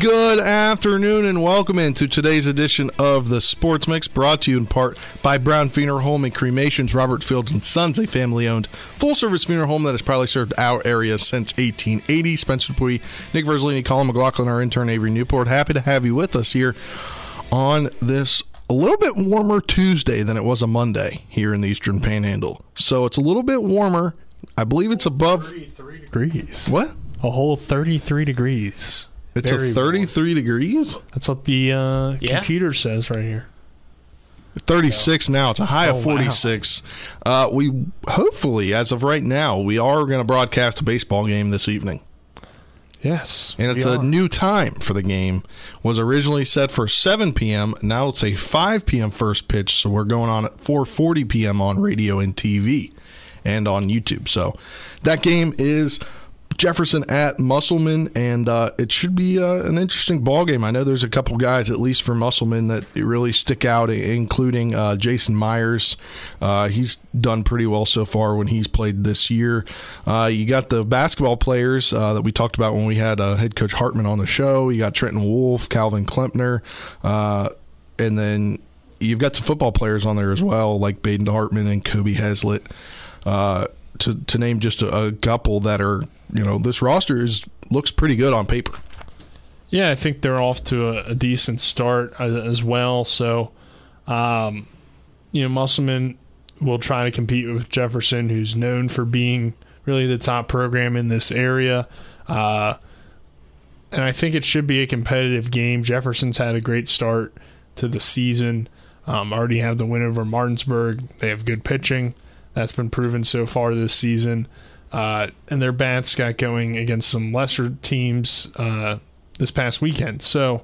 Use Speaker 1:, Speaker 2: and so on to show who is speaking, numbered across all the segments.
Speaker 1: Good afternoon and welcome into today's edition of the Sports Mix, brought to you in part by Brown Funeral Home and Cremations, Robert Fields and Sons, a family-owned full-service funeral home that has probably served our area since 1880. Spencer DuPuis, Nick Verzolini, Colin McLaughlin, our intern Avery Newport. Happy to have you with us here on this a little bit warmer Tuesday than it was a Monday here in the Eastern Panhandle. So it's a little bit warmer. I believe it's above
Speaker 2: 33 degrees.
Speaker 1: what?
Speaker 2: A whole 33 degrees.
Speaker 1: It's
Speaker 2: Very
Speaker 1: a 33 degrees.
Speaker 2: That's what the uh,
Speaker 3: Yeah.
Speaker 2: computer says right here.
Speaker 1: 36 now. It's a high
Speaker 2: Oh,
Speaker 1: of
Speaker 2: wow.
Speaker 1: 46. Uh, we hopefully, as of right now, we are going to broadcast a baseball game this evening,
Speaker 2: Yes.
Speaker 1: and it's
Speaker 2: we
Speaker 1: a new time for the game. Was originally set for 7 p.m. Now it's a 5 p.m. first pitch, so we're going on at 4:40 p.m. on radio and TV, and on YouTube. So that game is. Jefferson at Musselman, and uh, it should be uh, an interesting ball game. I know there's a couple guys, at least for Musselman, that really stick out, including uh, Jason Myers. Uh, he's done pretty well so far when he's played this year. Uh, you got the basketball players uh, that we talked about when we had head coach Hartman on the show. You got Trenton Wolf, Calvin Klempner, and then you've got some football players on there as well, like Baden Hartman and Kobe Hazlitt. To to name just a, a couple that are you know this roster is looks pretty good on paper.
Speaker 2: Yeah, I think they're off to a, a decent start as, as well. So, um, you know, Musselman will try to compete with Jefferson, who's known for being really the top program in this area. Uh, and I think it should be a competitive game. Jefferson's had a great start to the season. Um, already have the win over Martinsburg. They have good pitching. That's been proven so far this season. Uh, and their bats got going against some lesser teams uh, this past weekend. So,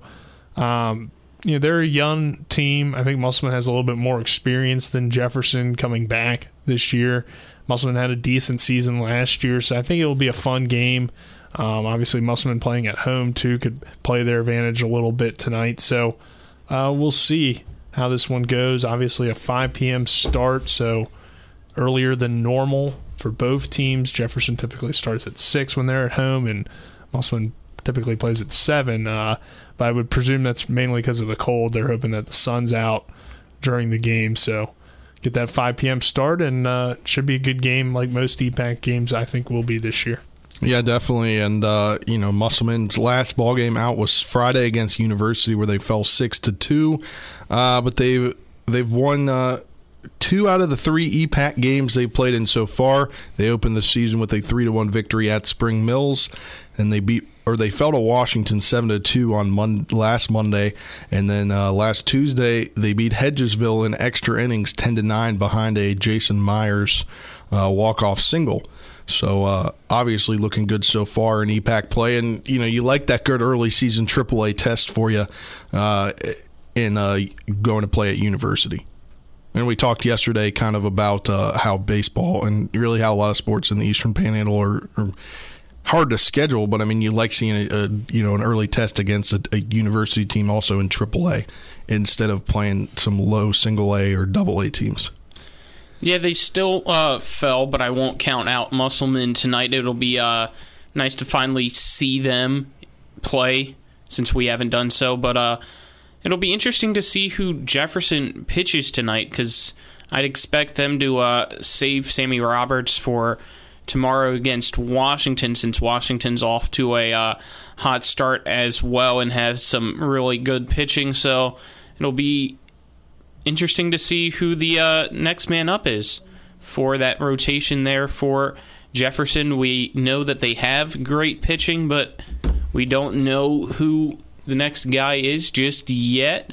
Speaker 2: um, you know, they're a young team. I think Musselman has a little bit more experience than Jefferson coming back this year. Musselman had a decent season last year, so I think it'll be a fun game. Um, obviously, Musselman playing at home too could play their advantage a little bit tonight. So uh, we'll see how this one goes. Obviously, a 5 p.m. start, so earlier than normal for both teams. Jefferson typically starts at six when they're at home, and Musselman typically plays at seven. Uh, but I would presume that's mainly because of the cold. They're hoping that the sun's out during the game, so get that 5 p.m. start, and uh, should be a good game, like most EPAC games I think will be this year.
Speaker 1: Yeah, definitely. And uh, you know, Musselman's last ball game out was Friday against University, where they fell six to two. Uh, but they've they've won uh, two out of the three EPAC games they've played in so far. They opened the season with a three to one victory at Spring Mills, and they beat or they fell to Washington seven to two on Mon- last Monday, and then uh, last Tuesday they beat Hedgesville in extra innings ten to nine behind a Jason Myers uh, walk off single. So uh, obviously looking good so far in EPAC play, and you know you like that good early season AAA test for you uh, in uh, going to play at university. And we talked yesterday kind of about uh, how baseball and really how a lot of sports in the Eastern Panhandle are, are hard to schedule. But I mean, you like seeing a, a you know an early test against a, a university team also in AAA instead of playing some low single A or double A teams.
Speaker 3: Yeah, they still uh, fell, but I won't count out Musselman tonight. It'll be uh, nice to finally see them play since we haven't done so. But uh, it'll be interesting to see who Jefferson pitches tonight because I'd expect them to uh, save Sammy Roberts for tomorrow against Washington since Washington's off to a uh, hot start as well and has some really good pitching. So it'll be interesting to see who the uh, next man up is for that rotation there for Jefferson. We know that they have great pitching, but we don't know who the next guy is just yet.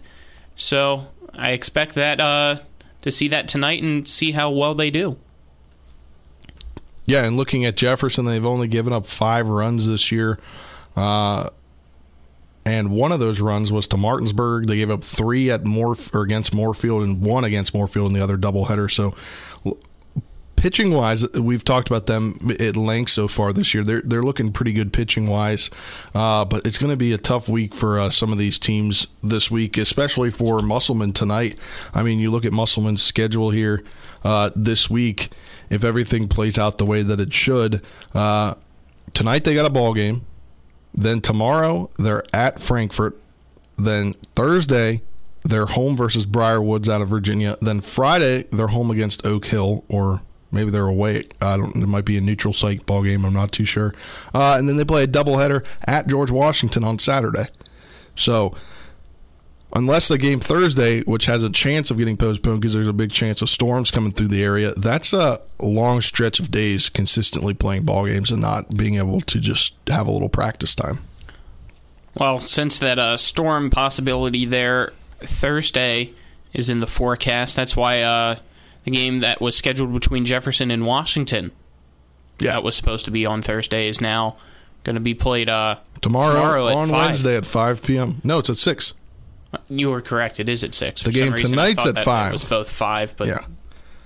Speaker 3: So I expect that uh, to see that tonight and see how well they do.
Speaker 1: Yeah, and looking at Jefferson, they've only given up five runs this year. Uh, and one of those runs was to Martinsburg. They gave up three at Morf or against Moorfield and one against Moorfield in the other doubleheader. So pitching wise, we've talked about them at length so far this year. They're they're looking pretty good pitching wise, uh, but it's going to be a tough week for uh, some of these teams this week, especially for Musselman tonight. I mean, you look at Musselman's schedule here uh, this week. If everything plays out the way that it should, uh, tonight they got a ball game. Then tomorrow they're at Frankfort. Then Thursday they're home versus Briarwoods out of Virginia. Then Friday they're home against Oak Hill, or maybe they're away. I don't. It might be a neutral site ball game. I'm not too sure. Uh, and then they play a doubleheader at George Washington on Saturday. So unless the game Thursday, which has a chance of getting postponed because there's a big chance of storms coming through the area, that's a long stretch of days consistently playing ball games and not being able to just have a little practice time.
Speaker 3: Well, since that uh, storm possibility there Thursday is in the forecast, that's why uh, the game that was scheduled between Jefferson and Washington
Speaker 1: Yeah.
Speaker 3: that was supposed to be on Thursday is now going to be played uh,
Speaker 1: Tomorrow,
Speaker 3: tomorrow at
Speaker 1: on
Speaker 3: 5.
Speaker 1: Wednesday at 5 p.m. No, it's at 6.
Speaker 3: You were correct. It is at six.
Speaker 1: The
Speaker 3: For
Speaker 1: game
Speaker 3: reason,
Speaker 1: tonight's at five.
Speaker 3: It was both five, but
Speaker 1: Yeah.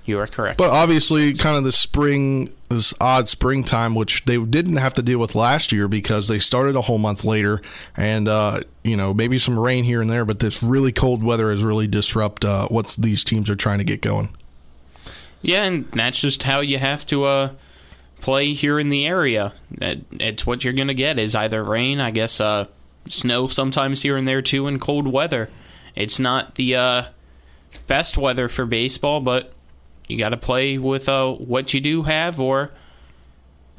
Speaker 3: you are correct.
Speaker 1: But obviously, kind of the spring, this odd springtime, which they didn't have to deal with last year because they started a whole month later, and uh, you know maybe some rain here and there. But this really cold weather has really disrupt uh, what these teams are trying to get going.
Speaker 3: Yeah, and that's just how you have to uh, play here in the area. That it's what you're going to get is either rain, I guess, uh, snow sometimes here and there too, and cold weather. It's not the uh, best weather for baseball, but you got to play with uh, what you do have, or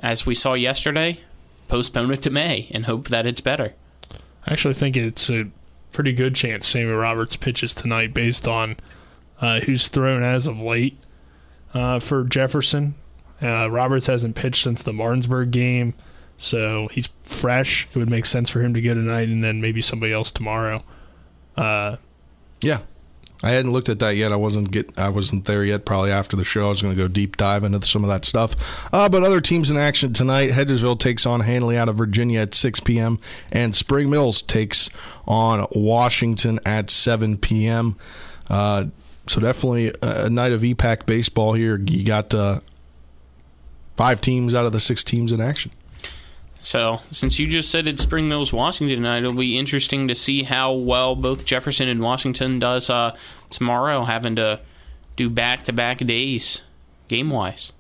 Speaker 3: as we saw yesterday, postpone it to May and hope that it's better.
Speaker 2: I actually think it's a pretty good chance Sammy Roberts pitches tonight based on uh, who's thrown as of late uh, for Jefferson. Uh, Roberts hasn't pitched since the Martinsburg game, so he's fresh. It would make sense for him to go tonight and then maybe somebody else tomorrow. Uh,
Speaker 1: Yeah. I hadn't looked at that yet. I wasn't get. I wasn't there yet. Probably after the show, I was going to go deep dive into some of that stuff. Uh, but other teams in action tonight: Hedgesville takes on Handley out of Virginia at 6 p.m. and Spring Mills takes on Washington at 7 p.m. Uh, so definitely a, night of EPAC baseball here. You got uh, five teams out of the six teams in action.
Speaker 3: So, since you just said it's Spring Mills, Washington tonight, it'll be interesting to see how well both Jefferson and Washington does uh, tomorrow, having to do back-to-back days, game-wise.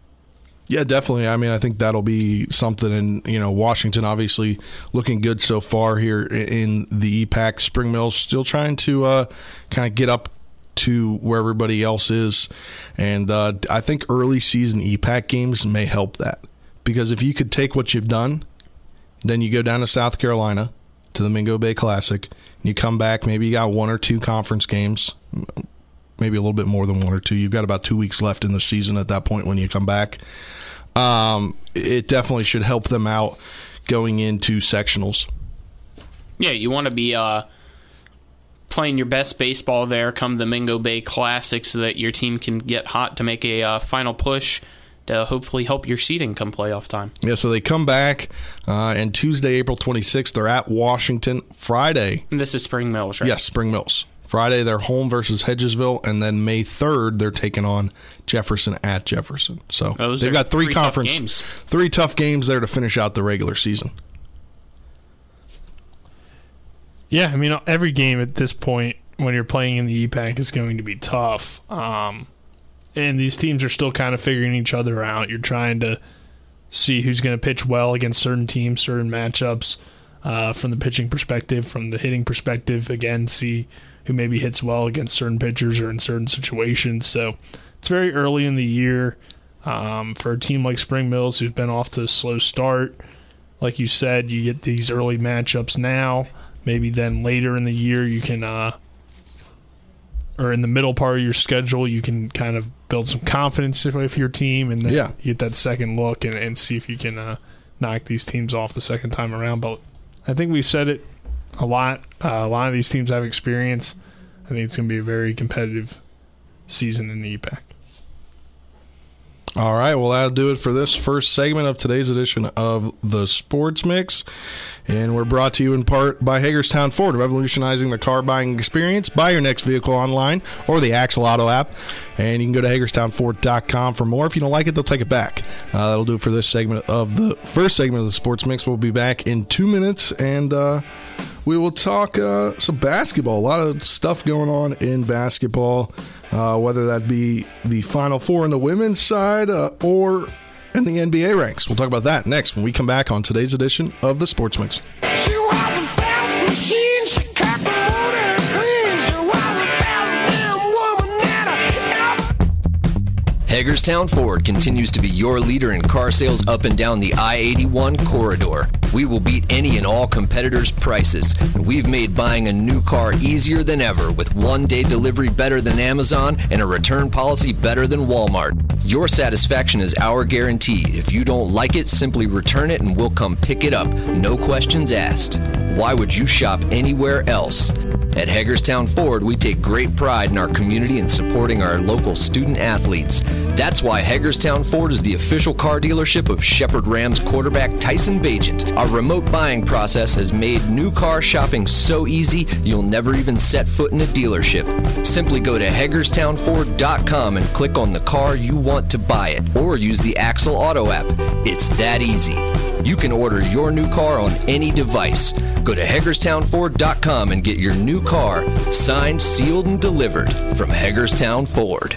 Speaker 1: Yeah, definitely. I mean, I think that'll be something. And you know, Washington obviously looking good so far here in the EPAC. Spring Mills still trying to uh, kind of get up to where everybody else is, and uh, I think early season EPAC games may help that because if you could take what you've done, then you go down to South Carolina to the Mingo Bay Classic, and you come back. Maybe you got one or two conference games maybe a little bit more than one or two. You've got about two weeks left in the season at that point when you come back. Um, it definitely should help them out going into sectionals.
Speaker 3: Yeah, you want to be uh, playing your best baseball there come the Mingo Bay Classic so that your team can get hot to make a uh, final push to hopefully help your seeding come playoff time.
Speaker 1: Yeah, so they come back, uh, and Tuesday, April 26th, they're at Washington. Friday,
Speaker 3: And this is Spring Mills, right?
Speaker 1: yes, Spring Mills. Friday, they're home versus Hedgesville, and then May 3rd, they're taking on Jefferson at Jefferson. So
Speaker 3: Those
Speaker 1: they've got three,
Speaker 3: three tough
Speaker 1: conference,
Speaker 3: games.
Speaker 1: three tough games there to finish out the regular season.
Speaker 2: Yeah, I mean, every game at this point when you're playing in the EPAC is going to be tough. Um, and these teams are still kind of figuring each other out. You're trying to see who's going to pitch well against certain teams, certain matchups uh, from the pitching perspective, from the hitting perspective. Again, see who maybe hits well against certain pitchers or in certain situations. So it's very early in the year um, for a team like Spring Mills who's been off to a slow start. Like you said, you get these early matchups now. Maybe then later in the year you can, uh, or in the middle part of your schedule, you can kind of build some confidence with your team, and then
Speaker 1: Yeah.
Speaker 2: get that second look and, and see if you can uh, knock these teams off the second time around. But I think we've said it a lot. Uh, a lot of these teams have experience. I think it's going to be a very competitive season in the EPAC.
Speaker 1: All right, well, that'll do it for this first segment of today's edition of the Sports Mix. And we're brought to you in part by Hagerstown Ford, revolutionizing the car buying experience. Buy your next vehicle online or the Axel Auto app. And you can go to HagerstownFord.com for more. If you don't like it, they'll take it back. Uh, that'll do it for this segment of the first segment of the Sports Mix. We'll be back in two minutes and uh, we will talk uh, some basketball. A lot of stuff going on in basketball uh, whether that be the Final Four on the women's side uh, or in the NBA ranks. We'll talk about that next when we come back on today's edition of the Sports Mix.
Speaker 4: Hagerstown Ford continues to be your leader in car sales up and down the I 81 corridor. We will beat any and all competitors' prices. And we've made buying a new car easier than ever with one day delivery better than Amazon and a return policy better than Walmart. Your satisfaction is our guarantee. If you don't like it, simply return it and we'll come pick it up. No questions asked. Why would you shop anywhere else? At Hagerstown Ford, we take great pride in our community and supporting our local student athletes. That's why Hagerstown Ford is the official car dealership of Shepherd Rams quarterback Tyson Bagent. Our remote buying process has made new car shopping so easy you'll never even set foot in a dealership. Simply go to HagerstownFord.com and click on the car you want to buy it, or use the Axle Auto app. It's that easy. You can order your new car on any device. Go to HagerstownFord.com and get your new car signed, sealed, and delivered from Hagerstown Ford.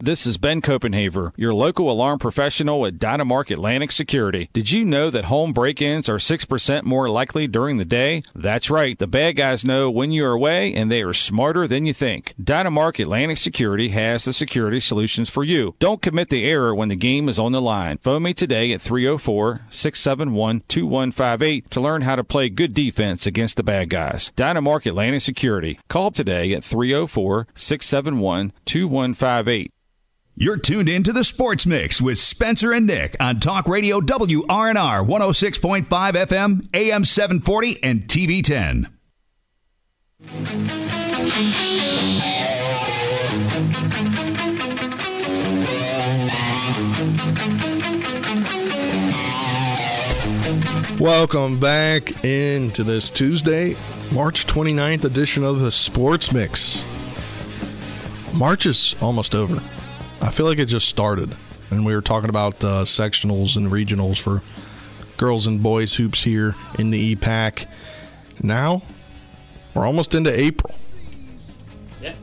Speaker 5: This is Ben Copenhaver, your local alarm professional at Dynamark Atlantic Security. Did you know that home break ins are 6% more likely during the day? That's right. The bad guys know when you're away and they are smarter than you think. Dynamark Atlantic Security has the security solutions for you. Don't commit the error when the game is on the line. Phone me today at 304 671 2158 to learn how to play good defense against the bad guys. Dynamark Atlantic Security. Call today at 304 671 2158.
Speaker 6: You're tuned in to the Sports Mix with Spencer and Nick on Talk Radio WRNR 106.5 FM, AM 740, and TV 10.
Speaker 1: Welcome back into this Tuesday, March 29th edition of the Sports Mix. March is almost over. I feel like it just started. And we were talking about uh, sectionals and regionals for girls and boys hoops here in the EPAC. Now, we're almost into April.
Speaker 3: Yeah.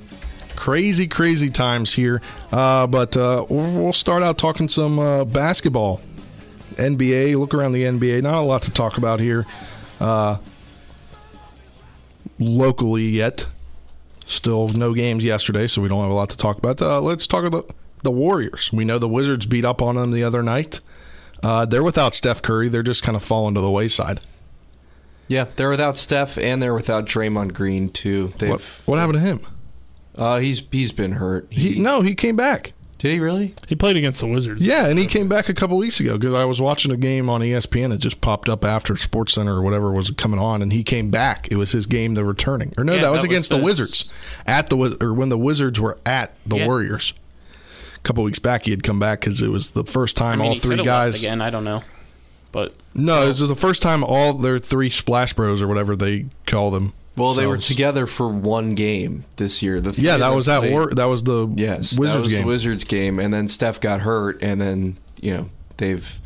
Speaker 1: Crazy, crazy times here. Uh, but uh, we'll start out talking some uh, basketball. NBA, look around the NBA. Not a lot to talk about here uh, locally yet. Still no games yesterday, so we don't have a lot to talk about. Uh, let's talk about the Warriors. We know the Wizards beat up on them the other night. Uh, they're without Steph Curry. They're just kind of falling to the wayside.
Speaker 7: Yeah, they're without Steph and they're without Draymond Green too. They've
Speaker 1: What, what happened to him?
Speaker 7: uh, he's he's been hurt.
Speaker 1: He no, he came back.
Speaker 7: Did he really?
Speaker 2: He played against the Wizards.
Speaker 1: Yeah, and he came back a couple weeks ago because I was watching a game on ESPN. It just popped up after Sports Center or whatever was coming on, and he came back. It was his game, the returning. Or no,
Speaker 3: Yeah,
Speaker 1: that was
Speaker 3: that was
Speaker 1: against the
Speaker 3: the-
Speaker 1: Wizards at the or when the Wizards were at the
Speaker 3: Yeah.
Speaker 1: Warriors. A couple weeks back, he had come back because it was the first
Speaker 3: I
Speaker 1: time
Speaker 3: mean,
Speaker 1: all
Speaker 3: he
Speaker 1: three
Speaker 3: could've left
Speaker 1: guys.
Speaker 3: again. I don't know, but
Speaker 1: No, this was the first time all their three Splash Bros or whatever they call them.
Speaker 7: Well, they were together for one game this year. The
Speaker 1: Yeah, that was at
Speaker 7: played-
Speaker 1: That was the
Speaker 7: Yes, that
Speaker 1: Wizards
Speaker 7: was
Speaker 1: game.
Speaker 7: the Wizards game, and then Steph got hurt, and then you know they've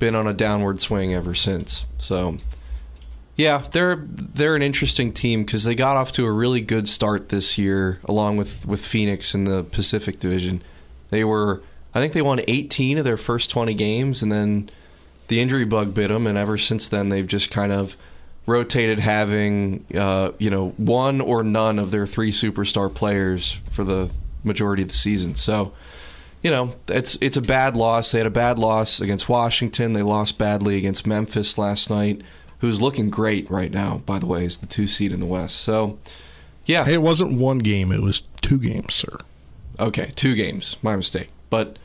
Speaker 7: been on a downward swing ever since. So, yeah, they're they're an interesting team because they got off to a really good start this year, along with with Phoenix in the Pacific Division. They were, I think, they won 18 of their first 20 games, and then the injury bug bit them, and ever since then they've just kind of rotated having uh, you know one or none of their three superstar players for the majority of the season. So you know, it's it's a bad loss. They had a bad loss against Washington. They lost badly against Memphis last night, who's looking great right now. By the way, is the two seed in the West. So, yeah,
Speaker 1: Hey, it wasn't one game; it was two games, sir.
Speaker 7: Okay, two games. My mistake. But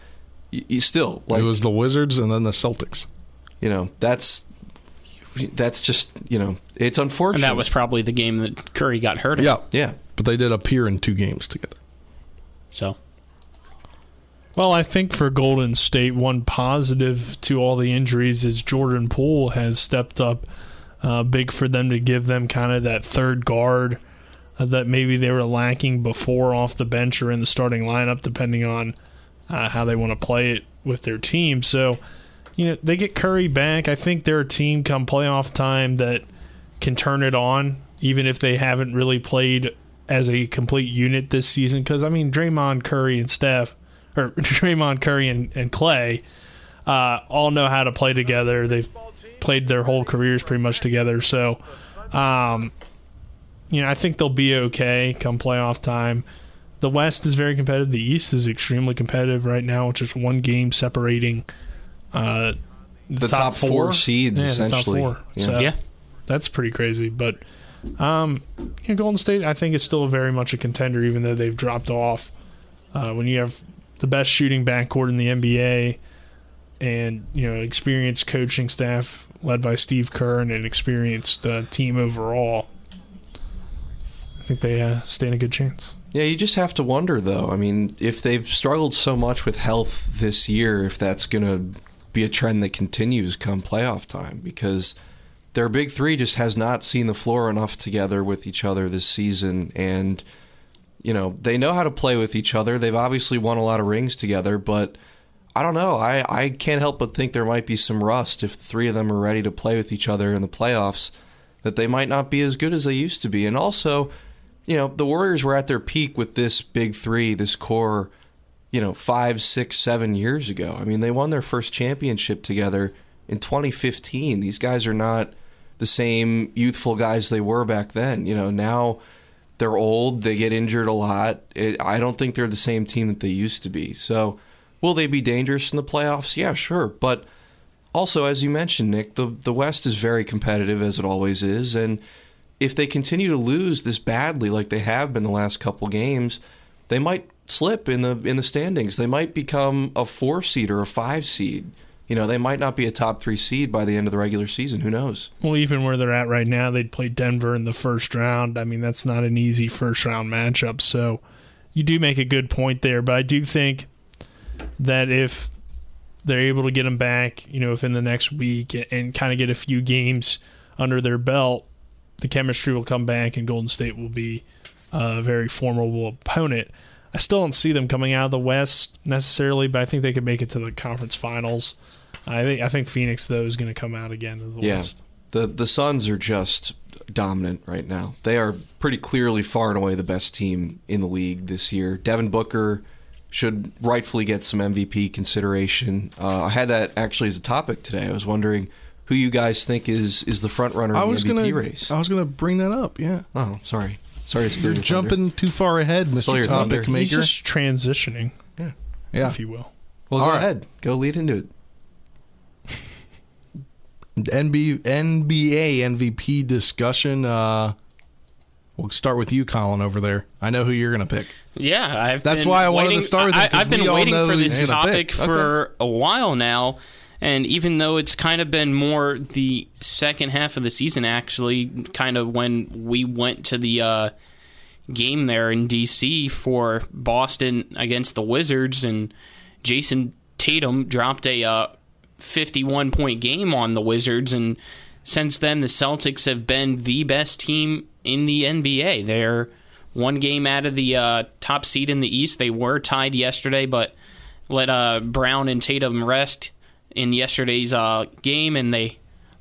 Speaker 7: you, you still like
Speaker 1: it was the Wizards and then the Celtics.
Speaker 7: you know that's that's just you know it's unfortunate.
Speaker 3: And that was probably the game that Curry got hurt in.
Speaker 1: Yeah,
Speaker 7: yeah.
Speaker 1: but they did appear in two games together.
Speaker 3: So
Speaker 2: Well, I think for Golden State, one positive to all the injuries is Jordan Poole has stepped up uh, big for them to give them kind of that third guard uh, that maybe they were lacking before off the bench or in the starting lineup, depending on uh, how they want to play it with their team. So, you know, they get Curry back. I think they're a team come playoff time that can turn it on, even if they haven't really played as a complete unit this season. Because, I mean, Draymond, Curry, and Steph or Draymond Curry and, and Klay uh, all know how to play together. They've played their whole careers pretty much together. So, um, you know, I think they'll be okay come playoff time. The West is very competitive. The East is extremely competitive right now, with just one game separating uh,
Speaker 7: The top four seeds,
Speaker 2: Yeah, the top
Speaker 7: essentially.
Speaker 2: four.
Speaker 7: Yeah.
Speaker 2: So
Speaker 3: Yeah.
Speaker 2: that's pretty crazy. But um, you know, Golden State, I think, is still very much a contender, even though they've dropped off. Uh, when you have the best shooting backcourt in the NBA, and you know, experienced coaching staff led by Steve Kerr and an experienced uh, team overall, I think they uh, stand a good chance.
Speaker 7: Yeah, you just have to wonder though. I mean, if they've struggled so much with health this year, if that's going to be a trend that continues come playoff time because their big 3 just has not seen the floor enough together with each other this season and you know, they know how to play with each other. They've obviously won a lot of rings together, but I don't know. I, I can't help but think there might be some rust if the three of them are ready to play with each other in the playoffs, that they might not be as good as they used to be. And also, you know, the Warriors were at their peak with this big three, this core, you know, five, six, seven years ago. I mean, they won their first championship together in 2015. These guys are not the same youthful guys they were back then. You know, now they're old, they get injured a lot. It, I don't think they're the same team that they used to be. So, will they be dangerous in the playoffs? Yeah, sure. But also, as you mentioned, Nick, the the West is very competitive as it always is, and if they continue to lose this badly like they have been the last couple games, they might slip in the in the standings. They might become a four seed or a five seed. You know, they might not be a top three seed by the end of the regular season. Who knows?
Speaker 2: Well, even where they're at right now, they'd play Denver in the first round. I mean, that's not an easy first round matchup. So you do make a good point there. But I do think that if they're able to get them back, you know, within the next week and, and kind of get a few games under their belt, the chemistry will come back and Golden State will be a very formidable opponent. I still don't see them coming out of the West necessarily, but I think they could make it to the conference finals. I think I think Phoenix though is going to come out again of the
Speaker 7: Yeah.
Speaker 2: West.
Speaker 7: The the Suns are just dominant right now. They are pretty clearly far and away the best team in the league this year. Devin Booker should rightfully get some MVP consideration. Uh, I had that actually as a topic today. I was wondering who you guys think is is the front runner
Speaker 1: I
Speaker 7: in the
Speaker 1: was
Speaker 7: MVP
Speaker 1: gonna,
Speaker 7: race.
Speaker 1: I was gonna bring that up. Yeah,
Speaker 7: Oh, sorry, sorry
Speaker 1: you're
Speaker 7: your thunder.
Speaker 1: jumping too far ahead, Mister
Speaker 7: your thunder.
Speaker 1: Topic
Speaker 7: He's
Speaker 2: He's just transitioning,
Speaker 1: yeah, Yeah.
Speaker 2: if you will.
Speaker 7: Well,
Speaker 1: All
Speaker 7: go
Speaker 1: right.
Speaker 7: ahead. Go lead into it.
Speaker 1: NB, NBA MVP discussion. Uh, we'll start with you, Colin, over there. I know who you're gonna pick.
Speaker 3: Yeah, I've
Speaker 1: That's
Speaker 3: been
Speaker 1: why I wanted to start with it,
Speaker 3: I,
Speaker 1: 'cause
Speaker 3: I've been waiting for this topic
Speaker 1: pick.
Speaker 3: for a while now, and even though it's kind of been more the second half of the season, actually, kind of when we went to the uh, game there in DC for Boston against the Wizards, and Jayson Tatum dropped a uh, 51 point game on the Wizards, and since then the Celtics have been the best team in the NBA. They're one game out of the uh, top seed in the East. They were tied yesterday, but let uh, Brown and Tatum rest in yesterday's uh, game, and they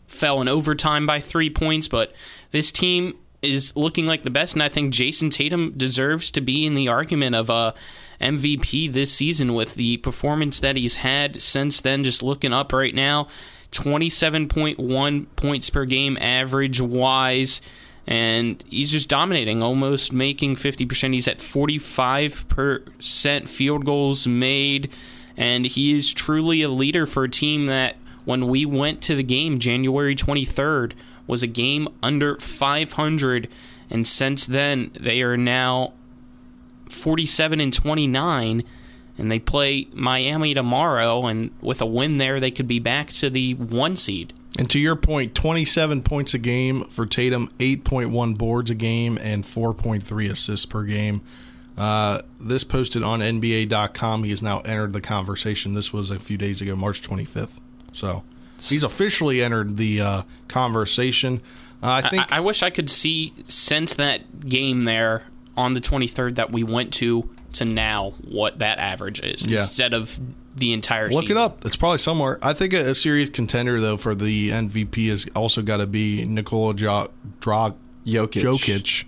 Speaker 3: fell in overtime by three points. But this team is looking like the best, and I think Jayson Tatum deserves to be in the argument of uh, MVP this season with the performance that he's had since then. Just looking up right now, 27.1 points per game average wise. And he's just dominating, almost making 50%. He's at 45% field goals made. And he is truly a leader for a team that, when we went to the game January 23rd, was a game under 500, and since then they are now 47 and 29 and they play Miami tomorrow and with a win there they could be back to the 1 seed.
Speaker 1: And to your point, 27 points a game for Tatum, 8.1 boards a game, and 4.3 assists per game. Uh, this posted on NBA.com. He has now entered the conversation. This was a few days ago, March 25th. So he's officially entered the uh, conversation. Uh, I think
Speaker 3: I, I wish I could see since that game there on the 23rd that we went to to now what that average is
Speaker 1: Yeah.
Speaker 3: instead of the entire.
Speaker 1: Look
Speaker 3: season.
Speaker 1: it up. It's probably somewhere. I think a, a serious contender though for the MVP has also got to be Nikola jo- Drag
Speaker 7: Jokic.
Speaker 1: Jokic.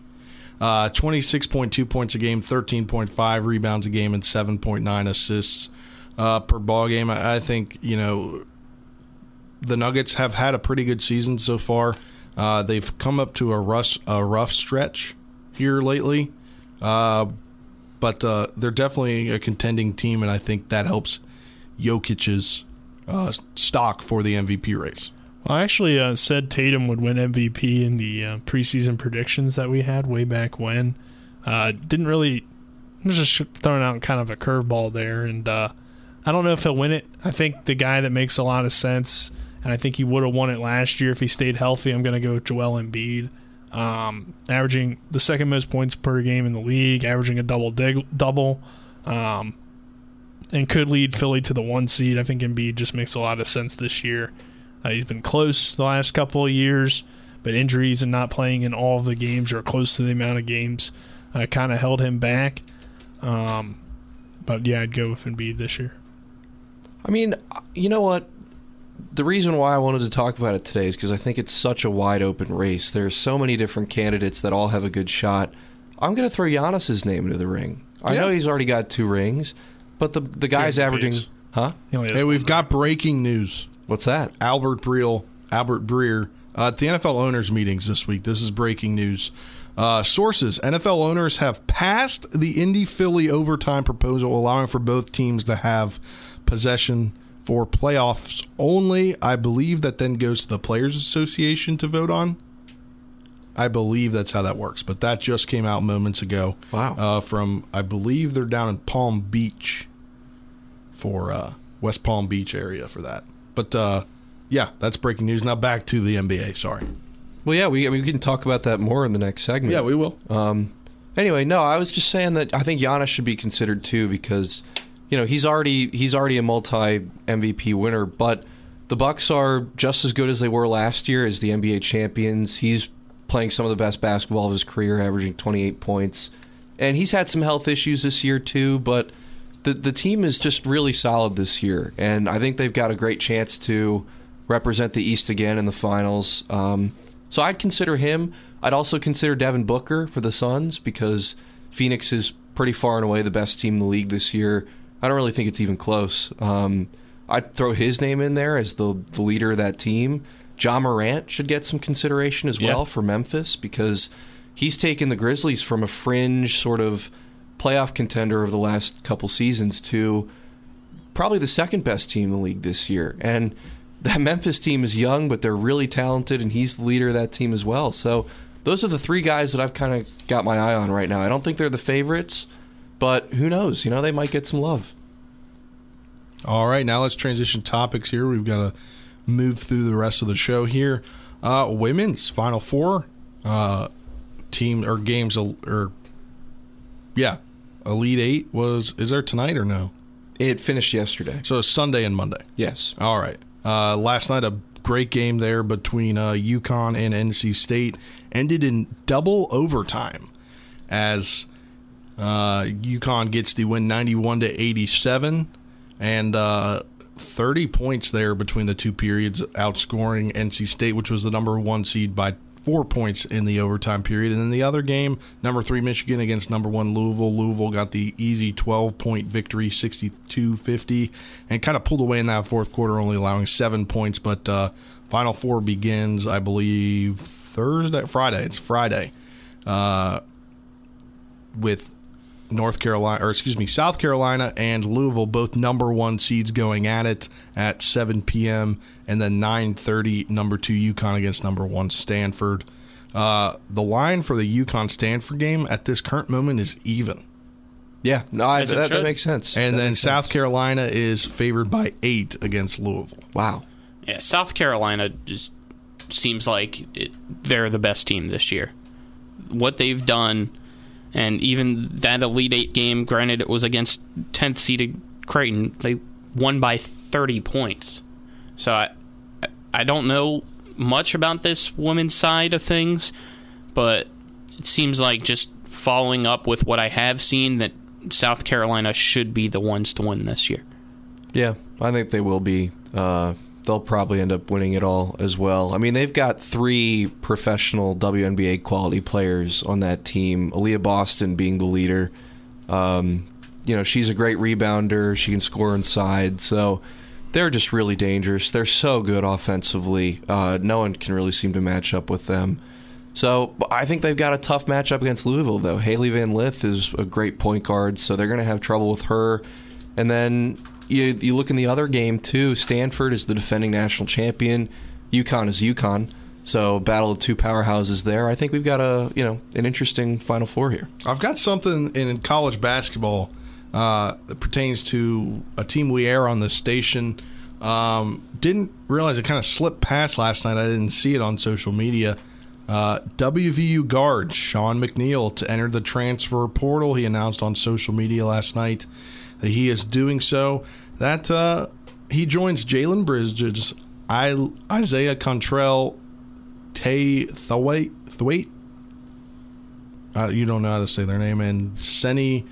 Speaker 1: Uh, 26.2 points a game, 13.5 rebounds a game, and 7.9 assists uh, per ball game. I, I think you know the Nuggets have had a pretty good season so far. Uh, they've come up to a rough, a rough stretch here lately, uh, but uh, they're definitely a contending team, and I think that helps Jokic's uh, stock for the MVP race.
Speaker 2: I actually uh, said Tatum would win MVP in the uh, preseason predictions that we had way back when. Uh, didn't really. I was just throwing out kind of a curveball there, and uh, I don't know if he'll win it. I think the guy that makes a lot of sense, and I think he would have won it last year if he stayed healthy. I'm going to go with Joel Embiid, um, averaging the second most points per game in the league, averaging a double dig- double, um, and could lead Philly to the one seed. I think Embiid just makes a lot of sense this year. Uh, he's been close the last couple of years, but injuries and not playing in all of the games or close to the amount of games uh, kind of held him back. Um, but yeah, I'd go with Embiid this year.
Speaker 7: I mean, you know what? The reason why I wanted to talk about it today is because I think it's such a wide open race. There's so many different candidates that all have a good shot. I'm going to throw Giannis's name into the ring. I
Speaker 1: Yeah.
Speaker 7: know he's already got two rings, but the the guy's averaging,
Speaker 2: MVPs.
Speaker 7: huh?
Speaker 2: He only has
Speaker 1: Hey, we've got breaking news.
Speaker 7: What's that?
Speaker 1: Albert Breer, Albert Breer, uh, at the NFL owners meetings this week. This is breaking news. Uh, sources: NFL owners have passed the Indy Philly overtime proposal, allowing for both teams to have possession for playoffs only. I believe that then goes to the Players Association to vote on. I believe that's how that works, but that just came out moments ago.
Speaker 7: Wow.
Speaker 1: Uh, from I believe they're down in Palm Beach for uh, West Palm Beach area for that. But uh, yeah, that's breaking news. Now back to the NBA. Sorry.
Speaker 7: Well, yeah, we I mean, we can talk about that more in the next segment.
Speaker 1: Yeah, we will.
Speaker 7: Um, anyway, no, I was just saying that I think Giannis should be considered too because you know he's already he's already a multi MVP winner, but the Bucks are just as good as they were last year as the NBA champions. He's playing some of the best basketball of his career, averaging 28 points, and he's had some health issues this year too, but. The, the team is just really solid this year, and I think they've got a great chance to represent the East again in the finals. Um, so I'd consider him. I'd also consider Devin Booker for the Suns because Phoenix is pretty far and away the best team in the league this year. I don't really think it's even close. Um, I'd throw his name in there as the, the leader of that team. Ja Morant should get some consideration as
Speaker 2: Yeah.
Speaker 7: well for Memphis because he's taken the Grizzlies from a fringe sort of playoff contender of the last couple seasons to probably the second best team in the league this year. And that Memphis team is young, but they're really talented, and he's the leader of that team as well. So those are the three guys that I've kind of got my eye on right now. I don't think they're the favorites, but who knows? You know, they might get some love.
Speaker 1: All right, now let's transition topics here. We've got to move through the rest of the show here. Uh, women's Final Four uh, team or games or yeah, Elite Eight was is there tonight or no?
Speaker 7: It finished yesterday.
Speaker 1: So it's Sunday and Monday.
Speaker 7: Yes.
Speaker 1: All right. Uh, last night, a great game there between uh, UConn and NC State ended in double overtime as uh, UConn gets the win 91 to 87 and uh, 30 points there between the two periods, outscoring NC State, which was the number one seed by four points in the overtime period. And then the other game, number three Michigan against number one Louisville. Louisville got the easy 12 point victory, 62 50, and kind of pulled away in that fourth quarter, only allowing seven points. But uh, Final Four begins, I believe, Thursday, Friday. It's Friday. Uh, with North Carolina, or excuse me, South Carolina and Louisville, both number one seeds going at it at 7 p.m. and then 9:30, number two UConn against number one Stanford. Uh, the line for the UConn Stanford game at this current moment is even.
Speaker 7: Yeah, no, I, that, that makes sense.
Speaker 1: And
Speaker 7: That
Speaker 1: then South
Speaker 7: sense.
Speaker 1: Carolina is favored by eight against Louisville.
Speaker 7: Wow.
Speaker 3: Yeah, South Carolina just seems like it, they're the best team this year. What they've done, and even that Elite Eight game, granted it was against 10th seeded Creighton, they won by 30 points. So I, I don't know much about this women's side of things, but it seems like just following up with what I have seen that South Carolina should be the ones to win this year.
Speaker 7: Yeah, I think they will be. Uh, they'll probably end up winning it all as well. I mean, they've got three professional WNBA quality players on that team. Aliyah Boston being the leader. Um, you know, she's a great rebounder. She can score inside. So they're just really dangerous. They're so good offensively. Uh, no one can really seem to match up with them. So I think they've got a tough matchup against Louisville, though. Hailey Van Lith is a great point guard, so they're going to have trouble with her. And then you, you look in the other game, too. Stanford is the defending national champion. UConn is UConn. So battle of two powerhouses there. I think we've got a you know an interesting Final Four here.
Speaker 1: I've got something in college basketball uh, that pertains to a team we air on the station. Um, didn't realize it kind of slipped past last night. I didn't see it on social media. Uh, WVU guard Sean McNeil to enter the transfer portal. He announced on social media last night that he is doing so. That uh, he joins Jalen Bridges, I, Isaiah Cottrell, Tay Thweatt, Thweatt, uh, you don't know how to say their name, and Seni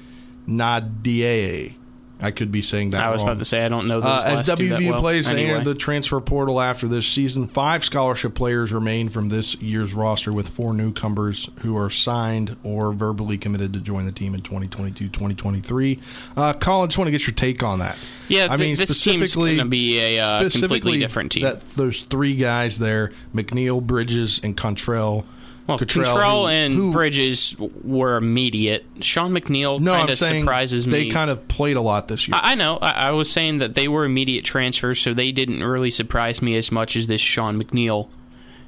Speaker 1: Nadie. I could be saying that.
Speaker 3: I was
Speaker 1: wrong.
Speaker 3: about to say I don't know those
Speaker 1: Uh, as
Speaker 3: last two that
Speaker 1: WVU
Speaker 3: well.
Speaker 1: plays to
Speaker 3: Anyway.
Speaker 1: the transfer portal after this season, five scholarship players remain from this year's roster, with four newcomers who are signed or verbally committed to join the team in 2022-2023. Uh, Colin, just want to get your take on that.
Speaker 3: Yeah,
Speaker 1: I
Speaker 3: th-
Speaker 1: mean specifically
Speaker 3: gonna be a, uh, completely different team.
Speaker 1: That those three guys there, McNeil, Bridges, and Cottrell.
Speaker 3: Well,
Speaker 1: Cottrell,
Speaker 3: Control
Speaker 1: who-
Speaker 3: and
Speaker 1: who-
Speaker 3: Bridges were immediate. Sean McNeil
Speaker 1: No,
Speaker 3: kind of surprises me.
Speaker 1: they kind of played a lot this year.
Speaker 3: I, I know. I, I was saying that they were immediate transfers, so they didn't really surprise me as much as this Sean McNeil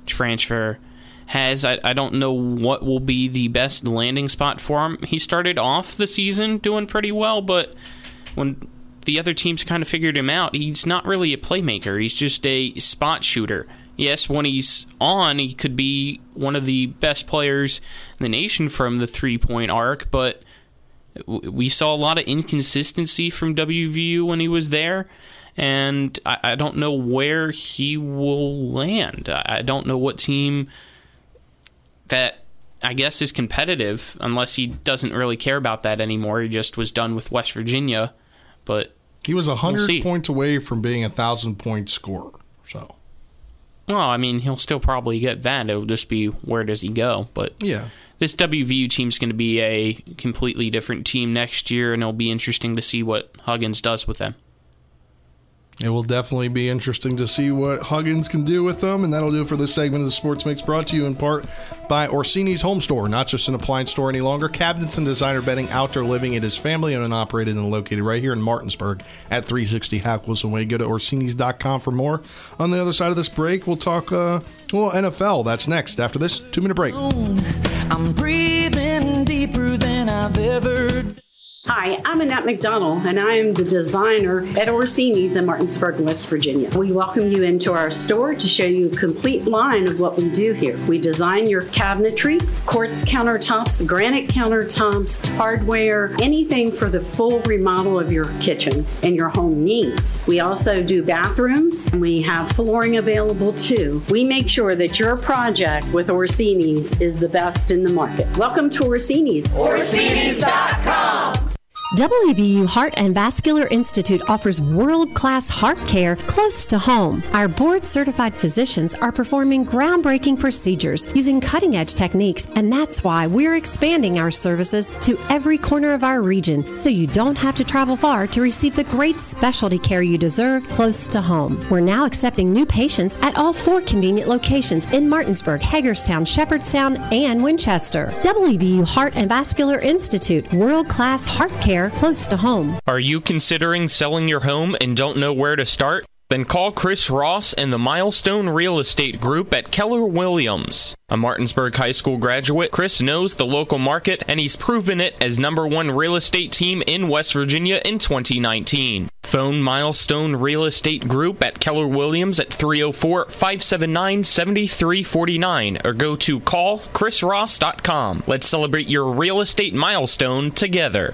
Speaker 3: transfer has. I, I don't know what will be the best landing spot for him. He started off the season doing pretty well, but when the other teams kind of figured him out, he's not really a playmaker. He's just a spot shooter. Yes, when he's on, he could be one of the best players in the nation from the three point arc, but we saw a lot of inconsistency from WVU when he was there, and I, I don't know where he will land. I, I don't know what team that I guess is competitive, unless he doesn't really care about that anymore. He just was done with West Virginia, but
Speaker 1: he was
Speaker 3: we'll
Speaker 1: hundred points away from being a thousand point scorer. So
Speaker 3: Well, I mean, he'll still probably get that. It'll just be where does he go? But
Speaker 1: yeah,
Speaker 3: this WVU team's going to be a completely different team next year, and it'll be interesting to see what Huggins does with them.
Speaker 1: It will definitely be interesting to see what Huggins can do with them, and that'll do it for this segment of the Sports Mix, brought to you in part by Orsini's Home Store, not just an appliance store any longer. Cabinets and designer bedding, outdoor living. It is family owned and operated and located right here in Martinsburg at 360 Hack Wilson Way. Go to Orsini's.com for more. On the other side of this break, we'll talk uh, well NFL. That's next after this two minute break.
Speaker 8: I'm breathing deeper than I've ever.
Speaker 9: Hi, I'm Annette McDonald, and I am the designer at Orsini's in Martinsburg, West Virginia. We welcome you into our store to show you a complete line of what we do here. We design your cabinetry, quartz countertops, granite countertops, hardware, anything for the full remodel of your kitchen and your home needs. We also do bathrooms, and we have flooring available too. We make sure that your project with Orsini's is the best in the market. Welcome to Orsini's.
Speaker 8: Orsini's.com.
Speaker 10: WVU Heart and Vascular Institute offers world class heart care close to home. Our board certified physicians are performing groundbreaking procedures using cutting edge techniques, and that's why we're expanding our services to every corner of our region so you don't have to travel far to receive the great specialty care you deserve close to home. We're now accepting new patients at all four convenient locations in Martinsburg, Hagerstown, Shepherdstown, and Winchester. WVU Heart and Vascular Institute, world class heart care close to home.
Speaker 3: Are you considering selling your home and don't know where to start? Then call Chris Ross and the Milestone Real Estate Group at Keller Williams. A Martinsburg High School graduate, Chris knows the local market and he's proven it as number one real estate team in West Virginia in 2019. Phone Milestone Real Estate Group at Keller Williams at 304 579 7349 or go to callchrisross.com. Let's celebrate your real estate milestone together.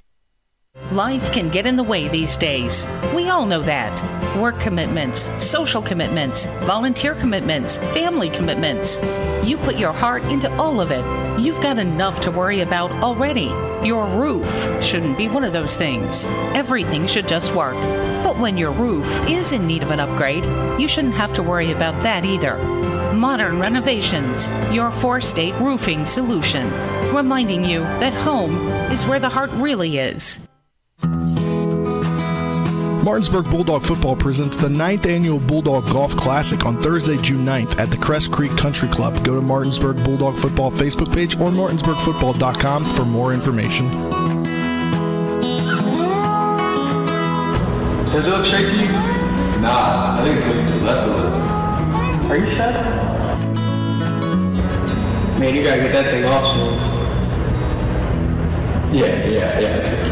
Speaker 11: Life can get in the way these days. We all know that. Work commitments, social commitments, volunteer commitments, family commitments. You put your heart into all of it. You've got enough to worry about already. Your roof shouldn't be one of those things. Everything should just work. But when your roof is in need of an upgrade, you shouldn't have to worry about that either. Modern Renovations, your four state roofing solution, reminding you that home is where the heart really is.
Speaker 1: Martinsburg Bulldog Football presents the 9th annual Bulldog Golf Classic on Thursday, June 9th at the Crest Creek Country Club. Go to Martinsburg Bulldog Football Facebook page or martinsburgfootball.com for more information.
Speaker 12: Does it look straight to you? Nah, I think it's looking to the left a little. Are you sure? Man, you gotta get that thing off soon. Yeah, yeah, yeah.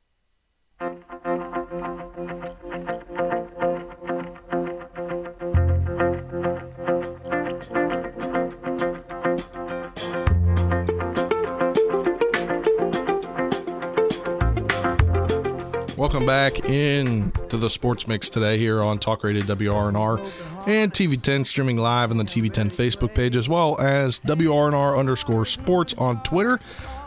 Speaker 1: Welcome back in to the Sports Mix today here on Talk Radio WRNR and TV10 streaming live on the TV10 Facebook page as well as WRNR underscore sports on Twitter.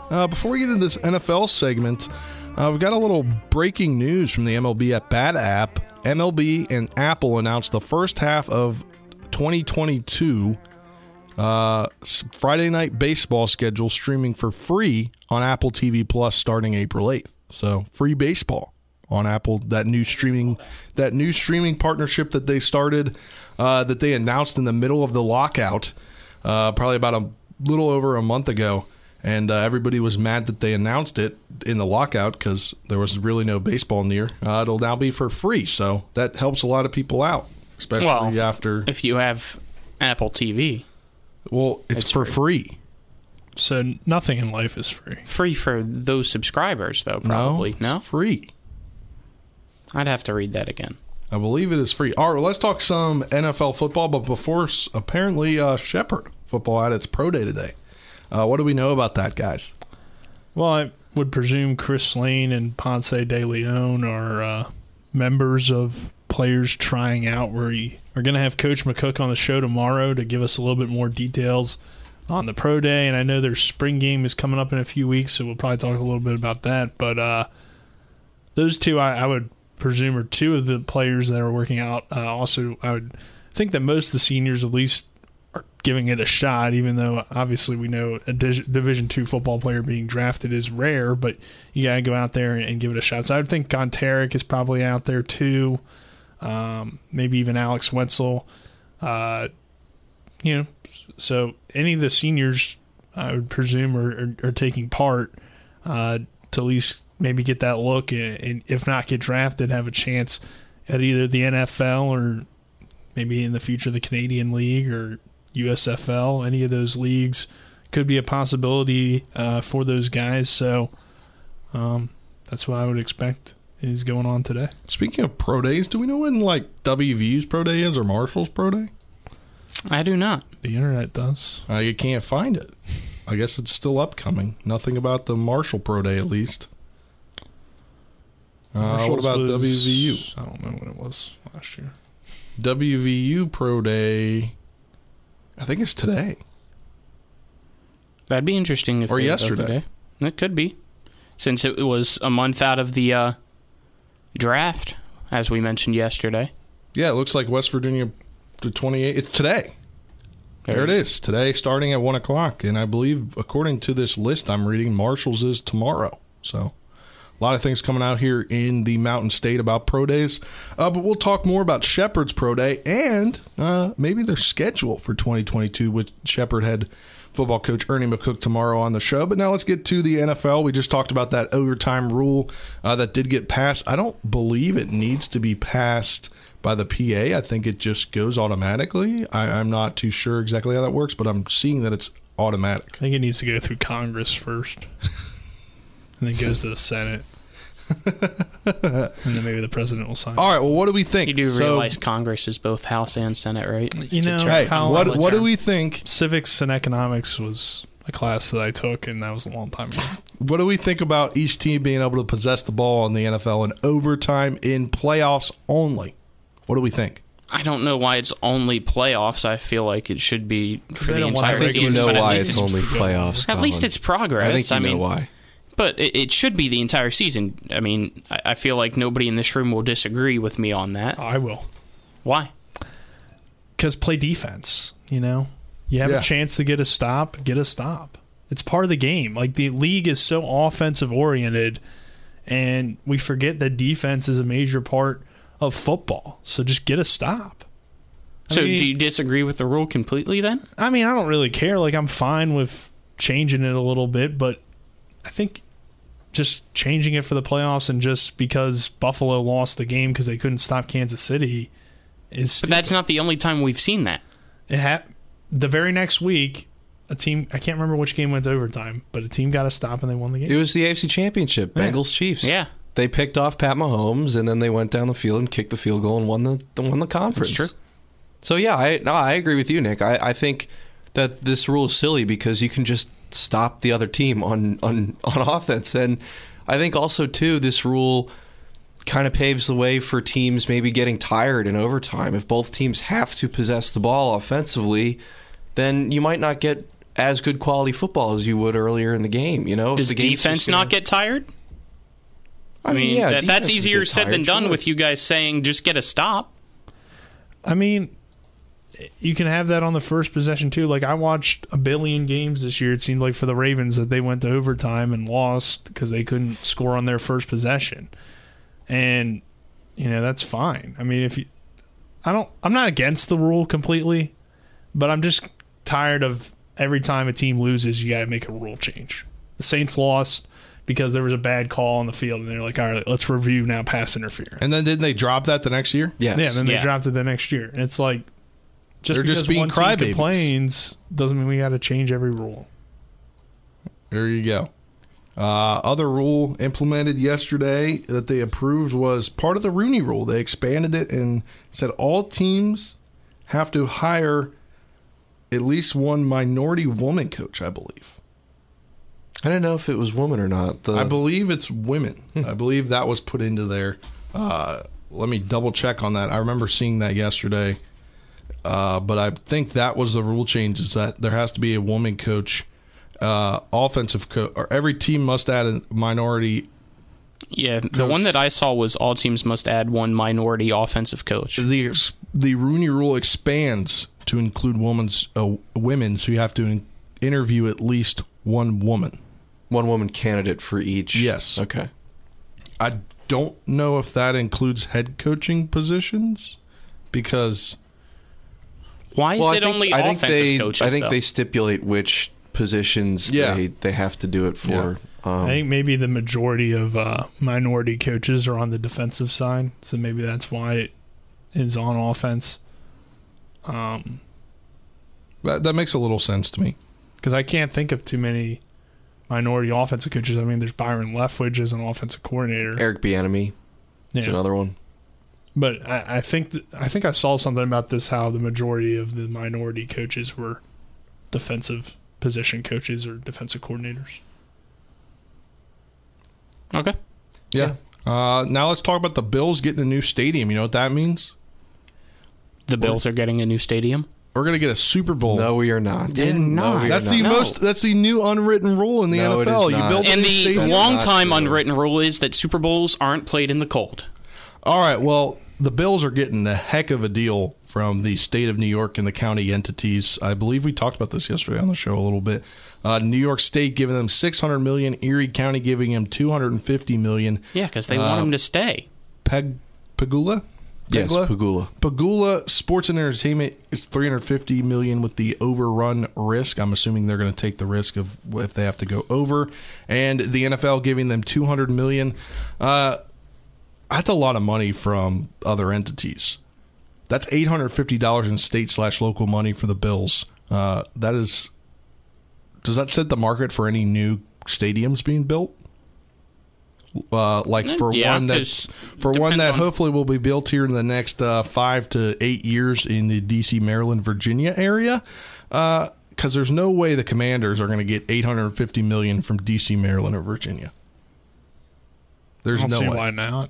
Speaker 1: Uh, before we get into this NFL segment, uh, we've got a little breaking news from the MLB at Bat app. MLB and Apple announced the first half of 2022 uh, Friday night baseball schedule streaming for free on Apple TV Plus starting April 8th. So free baseball on Apple. That new streaming, that new streaming partnership that they started, uh, that they announced in the middle of the lockout, uh, probably about a little over a month ago. And uh, everybody was mad that they announced it in the lockout because there was really no baseball near. Uh, it'll now be for free, so that helps a lot of people out, especially
Speaker 3: Well,
Speaker 1: after
Speaker 3: if you have Apple TV.
Speaker 1: Well, it's, for free.
Speaker 2: So nothing in life is free.
Speaker 3: Free for those subscribers, though, probably. No?
Speaker 1: free.
Speaker 3: I'd have to read that again.
Speaker 1: I believe it is free. All right, well, let's talk some NFL football. But before, apparently, uh, Shepherd football had its pro day today. Uh, what do we know about that, guys?
Speaker 2: Well, I would presume Chris Lane and Ponce de Leon are uh, members of players trying out. We are going to have Coach McCook on the show tomorrow to give us a little bit more details on the pro day. And I know their spring game is coming up in a few weeks, so we'll probably talk a little bit about that. But uh, those two, I, I would presume, are two of the players that are working out. Uh, also, I would think that most of the seniors, at least, are giving it a shot. Even though obviously we know a Division two football player being drafted is rare, but you gotta go out there and, and give it a shot. So I would think Gonteric is probably out there too. Um, maybe even Alex Wetzel. Uh, you know, so any of the seniors, I would presume, are, are, are taking part uh, to at least maybe get that look, and, and if not get drafted, have a chance at either the NFL or maybe in the future the Canadian League or USFL. Any of those leagues could be a possibility uh, for those guys. So um, that's what I would expect is going on today.
Speaker 1: Speaking of pro days, do we know when like WVU's pro day is or Marshall's pro day?
Speaker 3: I do not.
Speaker 2: The internet does.
Speaker 1: Uh, you can't find it. I guess it's still upcoming. Nothing about the Marshall pro day, at least. Uh, what about
Speaker 2: was-
Speaker 1: WVU?
Speaker 2: I don't know when it was last year.
Speaker 1: WVU Pro Day. I think it's today.
Speaker 3: That'd be interesting if
Speaker 1: Or
Speaker 3: they
Speaker 1: yesterday.
Speaker 3: today. It could be, since it was a month out of the uh, draft, as we mentioned yesterday.
Speaker 1: Yeah, it looks like West Virginia the 28th. It's today. There it is. Today, starting at 1 o'clock. And I believe, according to this list I'm reading, Marshall's is tomorrow. So, a lot of things coming out here in the Mountain State about pro days. Uh, but we'll talk more about Shepherd's Pro Day and uh, maybe their schedule for 2022 with Shepherd head football coach Ernie McCook tomorrow on the show. But now let's get to the NFL. We just talked about that overtime rule uh, that did get passed. I don't believe it needs to be passed by the PA. I think it just goes automatically. I, I'm not too sure exactly how that works, but I'm seeing that it's automatic.
Speaker 2: I think it needs to go through Congress first, and then goes to the Senate, and then maybe the president will sign.
Speaker 1: All right. Well, what do we think?
Speaker 3: You do
Speaker 1: So-
Speaker 3: realize Congress is both House and Senate, right?
Speaker 2: You know,
Speaker 1: Hey,
Speaker 2: how-
Speaker 1: what what do we think?
Speaker 2: Civics and economics was a class that I took, and that was a long time ago.
Speaker 1: What do we think about each team being able to possess the ball in the NFL in overtime in playoffs only? What do we think?
Speaker 3: I don't know why it's only playoffs. I feel like it should be for the
Speaker 7: don't
Speaker 3: entire
Speaker 7: I think you know why
Speaker 3: least
Speaker 7: it's only playoffs,
Speaker 3: At least it's progress.
Speaker 7: I think you know
Speaker 3: mean,
Speaker 7: why.
Speaker 3: But it, it should be the entire season. I mean, I, I feel like nobody in this room will disagree with me on that.
Speaker 2: I will.
Speaker 3: Why?
Speaker 2: Because play defense. You know, you have
Speaker 3: Yeah.
Speaker 2: a chance to get a stop, get a stop. It's part of the game. Like the league is so offensive oriented, and we forget that defense is a major part of football. So just get a stop. I
Speaker 3: So
Speaker 2: mean-
Speaker 3: do you disagree with the rule completely then?
Speaker 2: I mean, I don't really care. Like, I'm fine with changing it a little bit, but I think just changing it for the playoffs and just because Buffalo lost the game because they couldn't stop Kansas City is.
Speaker 3: But that's not the only time we've seen that.
Speaker 2: It ha- the very next week, a team I can't remember which game went to overtime, but a team got a stop and they won the game.
Speaker 7: It was the AFC Championship,
Speaker 2: Yeah.
Speaker 7: Bengals Chiefs.
Speaker 3: Yeah.
Speaker 7: They picked off Pat Mahomes and then they went down the field and kicked the field goal and won the won the conference.
Speaker 3: true.
Speaker 7: So yeah, I no, I agree with you, Nick. I, I think that this rule is silly because you can just stop the other team on on on offense, and I think also too this rule kind of paves the way for teams maybe getting tired in overtime. If both teams have to possess the ball offensively, then you might not get as good quality football as you would earlier in the game. You know, If
Speaker 3: Does
Speaker 7: the
Speaker 3: defense
Speaker 7: gonna-
Speaker 3: not get tired? I
Speaker 7: I mean,
Speaker 3: mean,
Speaker 7: yeah,
Speaker 3: that, that's easier
Speaker 7: get
Speaker 3: said than done
Speaker 7: sure.
Speaker 3: with you guys saying just get a stop.
Speaker 2: I mean, you can have that on the first possession too. Like I watched a billion games this year. It seemed like for the Ravens that they went to overtime and lost because they couldn't score on their first possession, and you know that's fine. I mean, if you, I don't, I'm not against the rule completely, but I'm just tired of every time a team loses, you got to make a rule change. The Saints lost because there was a bad call on the field, and they're like, all right, let's review now pass interference.
Speaker 1: And then didn't they drop that the next year?
Speaker 7: Yes.
Speaker 2: Yeah, then they
Speaker 3: Yeah.
Speaker 2: dropped it the next year. And it's like just
Speaker 1: They're
Speaker 2: because
Speaker 1: just being
Speaker 2: one team
Speaker 1: crybabies.
Speaker 2: complains doesn't mean we got to change every rule.
Speaker 1: There you go. Uh, other rule implemented yesterday that they approved was part of the Rooney Rule. They expanded it and said all teams have to hire at least one minority woman coach. I believe.
Speaker 7: I don't know if it was woman or not. The,
Speaker 1: I believe it's women. I believe that was put into there. Uh, let me double check on that. I remember seeing that yesterday. Uh, but I think that was the rule change is that there has to be a woman coach, uh, offensive coach, or every team must add a minority.
Speaker 3: Yeah, the one that I saw was all teams must add one minority offensive coach.
Speaker 1: The the Rooney Rule expands to include women's uh, women, so you have to in- interview at least one woman.
Speaker 7: one woman candidate for each.
Speaker 1: Yes.
Speaker 7: Okay.
Speaker 1: I don't know if that includes head coaching positions because
Speaker 3: Why is
Speaker 7: Well,
Speaker 3: it
Speaker 7: think,
Speaker 3: only
Speaker 7: I think
Speaker 3: offensive
Speaker 7: they,
Speaker 3: coaches?
Speaker 7: I think
Speaker 3: though?
Speaker 7: they stipulate which positions
Speaker 1: Yeah.
Speaker 7: they, they have to do it for. Um,
Speaker 2: I think maybe the majority of uh, minority coaches are on the defensive side, so maybe that's why it is on offense. Um,
Speaker 1: that, that makes a little sense to me.
Speaker 2: because I can't think of too many minority offensive coaches. I mean, there's Byron Leftwich as an offensive coordinator.
Speaker 7: Eric Bieniemy is
Speaker 2: Yeah.
Speaker 7: another one.
Speaker 2: But I, I think th- I think I saw something about this how the majority of the minority coaches were defensive position coaches or defensive coordinators.
Speaker 3: okay.
Speaker 1: Yeah. Uh, now let's talk about the Bills getting a new stadium. You know what that means?
Speaker 3: The Bills are getting a new stadium.
Speaker 1: We're gonna get a Super Bowl.
Speaker 7: No, we are not.
Speaker 3: In-
Speaker 7: No, we are
Speaker 1: That's the
Speaker 7: not.
Speaker 1: most. That's the new unwritten rule in the
Speaker 7: No, it
Speaker 1: NFL.
Speaker 7: is
Speaker 1: You
Speaker 7: not.
Speaker 1: build
Speaker 3: And
Speaker 1: new
Speaker 3: the long time unwritten rule is that Super Bowls aren't played in the cold.
Speaker 1: All right. Well, the Bills are getting a heck of a deal from the state of New York and the county entities. I believe we talked about this yesterday on the show a little bit. Uh, New York State giving them 600 million, Erie County giving them 250 million.
Speaker 3: Yeah, because they
Speaker 1: Uh,
Speaker 3: want them to stay.
Speaker 1: Peg Pagula?
Speaker 7: Yes,
Speaker 1: Pegula?
Speaker 7: Pagula.
Speaker 1: Pagula Sports and Entertainment is 350 million with the overrun risk. I'm assuming they're going to take the risk of if they have to go over, and the NFL giving them 200 million. Uh, that's a lot of money from other entities. That's 850 dollars in state slash local money for the Bills. Uh, that is. Does that set the market for any new stadiums being built? Uh, like for
Speaker 3: Yeah,
Speaker 1: one that's
Speaker 3: 'cause
Speaker 1: for one that
Speaker 3: on-
Speaker 1: hopefully will be built here in the next uh, five to eight years in the D.C., Maryland, Virginia area. Because there's no way the Commanders are going to get 850 million from D.C., Maryland, or Virginia. There's
Speaker 2: I don't
Speaker 1: no
Speaker 2: see
Speaker 1: way.
Speaker 2: why not.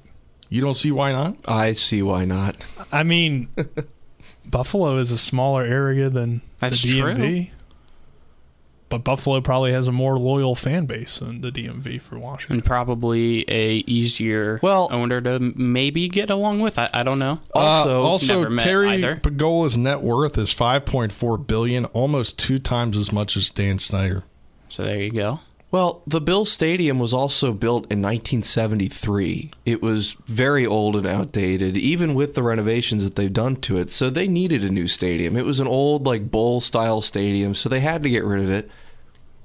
Speaker 1: You don't see why not?
Speaker 7: I see why not.
Speaker 2: I mean, Buffalo is a smaller area than
Speaker 3: That's
Speaker 2: the DMV.
Speaker 3: true.
Speaker 2: But Buffalo probably has a more loyal fan base than the DMV for Washington.
Speaker 3: And probably a easier
Speaker 7: Well-
Speaker 3: owner to maybe get along with. I, I don't know.
Speaker 7: Also-
Speaker 1: Uh, also
Speaker 3: never met
Speaker 1: Terry
Speaker 3: either.
Speaker 1: Pagola's net worth is 5.4 billion, almost two times as much as Dan Snyder.
Speaker 3: So there you go.
Speaker 7: Well, the Bill Stadium was also built in 1973. It was very old and outdated, even with the renovations that they've done to it. So they needed a new stadium. It was an old, like, bowl style stadium, so they had to get rid of it.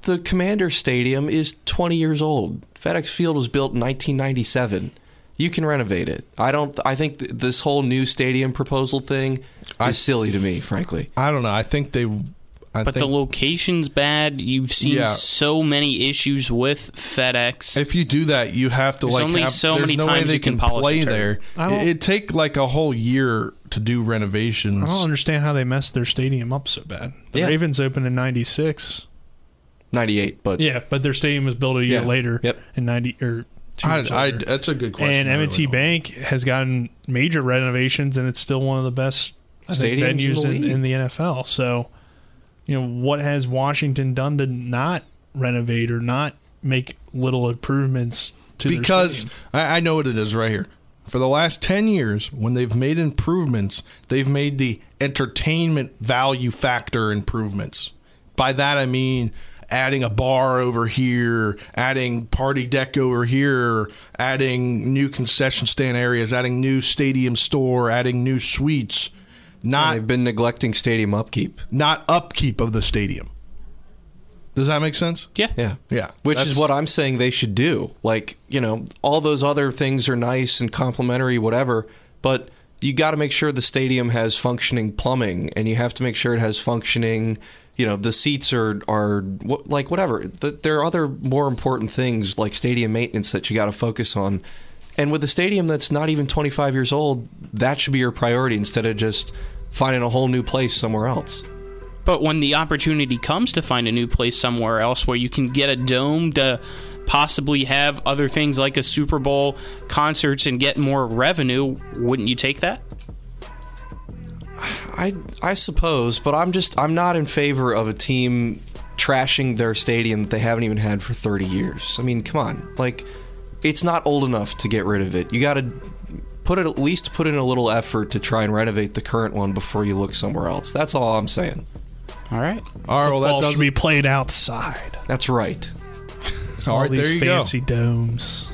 Speaker 7: The Commander Stadium is 20 years old. FedEx Field was built in 1997. You can renovate it. I don't. I think th- this whole new stadium proposal thing is silly to me, frankly.
Speaker 1: I don't know. I think they. I
Speaker 3: But
Speaker 1: think
Speaker 3: the location's bad. You've seen
Speaker 1: Yeah.
Speaker 3: so many issues with FedEx.
Speaker 1: if you do that, you have to
Speaker 3: There's
Speaker 1: like
Speaker 3: only
Speaker 1: have,
Speaker 3: so many
Speaker 1: no
Speaker 3: times
Speaker 1: they
Speaker 3: you can polish
Speaker 1: play
Speaker 3: a
Speaker 1: there. It, it'd take like a whole year to do renovations.
Speaker 2: I don't understand how they messed their stadium up so bad. The
Speaker 7: Yeah.
Speaker 2: Ravens opened in '96.
Speaker 7: 98, but
Speaker 2: Yeah, but their stadium was built a year
Speaker 7: Yeah.
Speaker 2: later.
Speaker 7: Yep.
Speaker 2: In '90 or two
Speaker 1: I, I, that's a good question.
Speaker 2: and M&T
Speaker 1: really
Speaker 2: Bank has gotten major renovations, and it's still one of the best think,
Speaker 7: Stadiums
Speaker 2: venues
Speaker 7: the
Speaker 2: in, in the NFL. So, you know, what has Washington done to not renovate or not make little improvements to
Speaker 1: because? I, I know what it is right here. For the last 10 years, when they've made improvements, they've made the entertainment value factor improvements. By that, I mean adding a bar over here, adding party deck over here, adding new concession stand areas, adding new stadium store, adding new suites. Not
Speaker 7: they've been neglecting stadium upkeep.
Speaker 1: not upkeep of the stadium. Does that make sense?
Speaker 3: Yeah.
Speaker 7: Yeah.
Speaker 1: Yeah.
Speaker 7: Which
Speaker 1: That's-
Speaker 7: is what I'm saying they should do. Like, you know, all those other things are nice and complimentary, whatever, but you got to make sure the stadium has functioning plumbing and you have to make sure it has functioning, you know, the seats are, are like whatever. The, there are other more important things like stadium maintenance that you got to focus on. And with a stadium that's not even 25 years old, that should be your priority instead of just finding a whole new place somewhere else.
Speaker 3: But when the opportunity comes to find a new place somewhere else where you can get a dome to possibly have other things like a Super Bowl, concerts, and get more revenue, wouldn't you take that?
Speaker 7: I I suppose, but I'm just I'm not in favor of a team trashing their stadium that they haven't even had for 30 years. I mean, come on. Like it's not old enough to get rid of it. You got to put it at least put in a little effort to try and renovate the current one before you look somewhere else. That's all I'm saying.
Speaker 3: All right.
Speaker 1: All right, well, that does
Speaker 2: should be played outside.
Speaker 7: That's right.
Speaker 1: All
Speaker 2: All
Speaker 1: right,
Speaker 2: these
Speaker 1: there you go.
Speaker 2: fancy domes.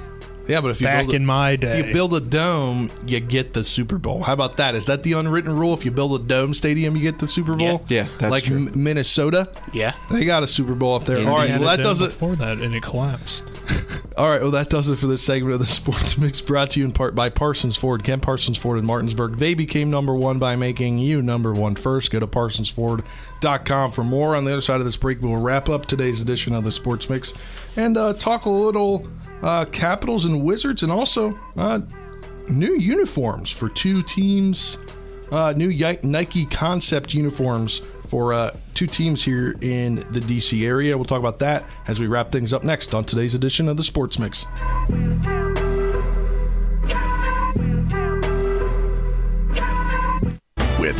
Speaker 1: Yeah, but if you
Speaker 2: Back
Speaker 1: build a,
Speaker 2: in my
Speaker 1: if
Speaker 2: day.
Speaker 1: you build a dome, you get the Super Bowl. How about that? Is that the unwritten rule? If you build a dome stadium, you get the Super Bowl.
Speaker 7: Yeah, yeah, that's
Speaker 1: like
Speaker 7: true.
Speaker 1: M- Minnesota,
Speaker 3: Yeah.
Speaker 1: they got a Super Bowl up there.
Speaker 2: They
Speaker 1: All right, well that does it.
Speaker 2: before that, and it collapsed.
Speaker 1: All right, well that does it for this segment of the Sports Mix, brought to you in part by Parsons Ford, Kent Parsons Ford in Martinsburg. They became number one by making you number one first. Go to ParsonsFord.com for more. On the other side of this break, we'll wrap up today's edition of the Sports Mix and uh, talk a little uh, Capitals and Wizards, and also uh, new uniforms for two teams. Uh, new Nike concept uniforms for uh, two teams here in the DC area. We'll talk about that as we wrap things up next on today's edition of the Sports Mix.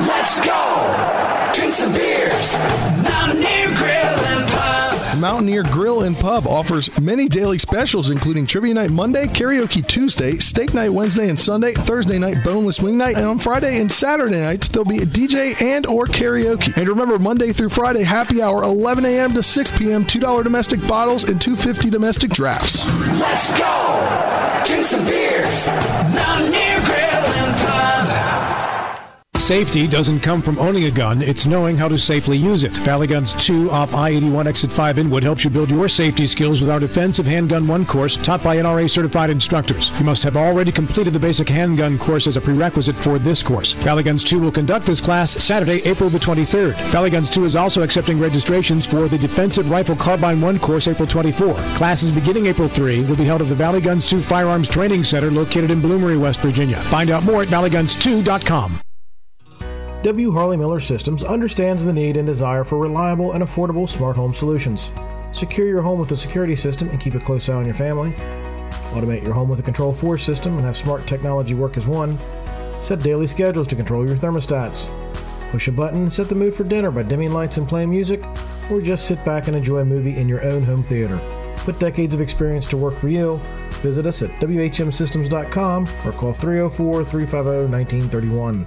Speaker 13: Let's go! Drink some beers! Mountaineer Grill and Pub!
Speaker 1: Mountaineer Grill and Pub offers many daily specials, including Trivia Night Monday, Karaoke Tuesday, Steak Night Wednesday and Sunday, Thursday night Boneless Wing Night, and on Friday and Saturday nights there'll be a DJ and or karaoke. And remember, Monday through Friday, happy hour, 11 a.m. to 6 p.m., $2 domestic bottles and 250 domestic drafts.
Speaker 13: Let's go! Drink some beers! Mountaineer Grill and Pub!
Speaker 14: Safety doesn't come from owning a gun, it's knowing how to safely use it. Valley Guns 2 off I 81 Exit 5 Inwood helps you build your safety skills with our Defensive Handgun 1 course taught by NRA certified instructors. You must have already completed the basic handgun course as a prerequisite for this course. Valley Guns 2 will conduct this class Saturday, April the 23rd. Valley Guns 2 is also accepting registrations for the Defensive Rifle Carbine 1 course April 24. Classes beginning April 3 will be held at the Valley Guns 2 Firearms Training Center located in Bloomery, West Virginia. Find out more at valleyguns2.com.
Speaker 15: W. Harley Miller Systems understands the need and desire for reliable and affordable smart home solutions. Secure your home with a security system and keep a close eye on your family. Automate your home with a Control 4 system and have smart technology work as one. Set daily schedules to control your thermostats. Push a button and set the mood for dinner by dimming lights and playing music, or just sit back and enjoy a movie in your own home theater. Put decades of experience to work for you. Visit us at WHMSystems.com or call 304 350 1931.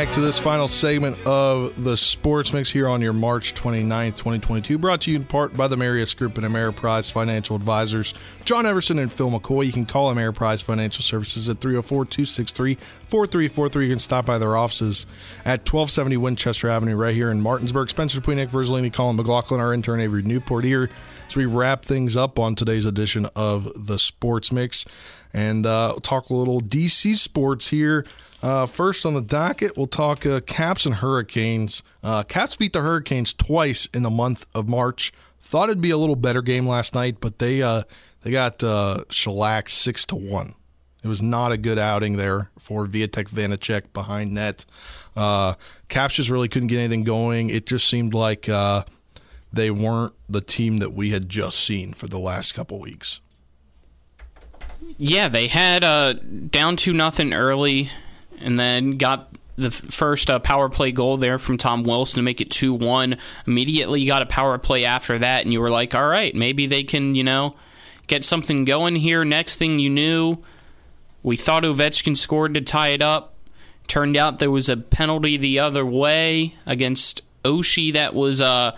Speaker 1: Back to this final segment of the Sports Mix here on your March 29th, 2022. Brought to you in part by the Marius Group and Ameriprise Financial Advisors, John Everson and Phil McCoy. You can call Ameriprise Financial Services at 304 263 4343. You can stop by their offices at 1270 Winchester Avenue right here in Martinsburg. Spencer DuPuis, Nick Verzolini, Colin McLaughlin, our intern Avery Newport here as we wrap things up on today's edition of the Sports Mix and uh, talk a little DC sports here. Uh, first on the docket, we'll talk uh, Caps and Hurricanes. Uh, Caps beat the Hurricanes twice in the month of March. Thought it'd be a little better game last night, but they uh, they got uh, shellacked six to one. It was not a good outing there for Vitek Vanecek behind net. Caps just really couldn't get anything going. It just seemed like they weren't the team that we had just seen for the last couple weeks.
Speaker 3: Yeah, they had uh, down to nothing early, and then got the first uh, power play goal there from Tom Wilson to make it two one. Immediately, you got a power play after that, and you were like, "All right, maybe they can, you know, get something going here." Next thing you knew, we thought Ovechkin scored to tie it up. Turned out there was a penalty the other way against Oshie that was a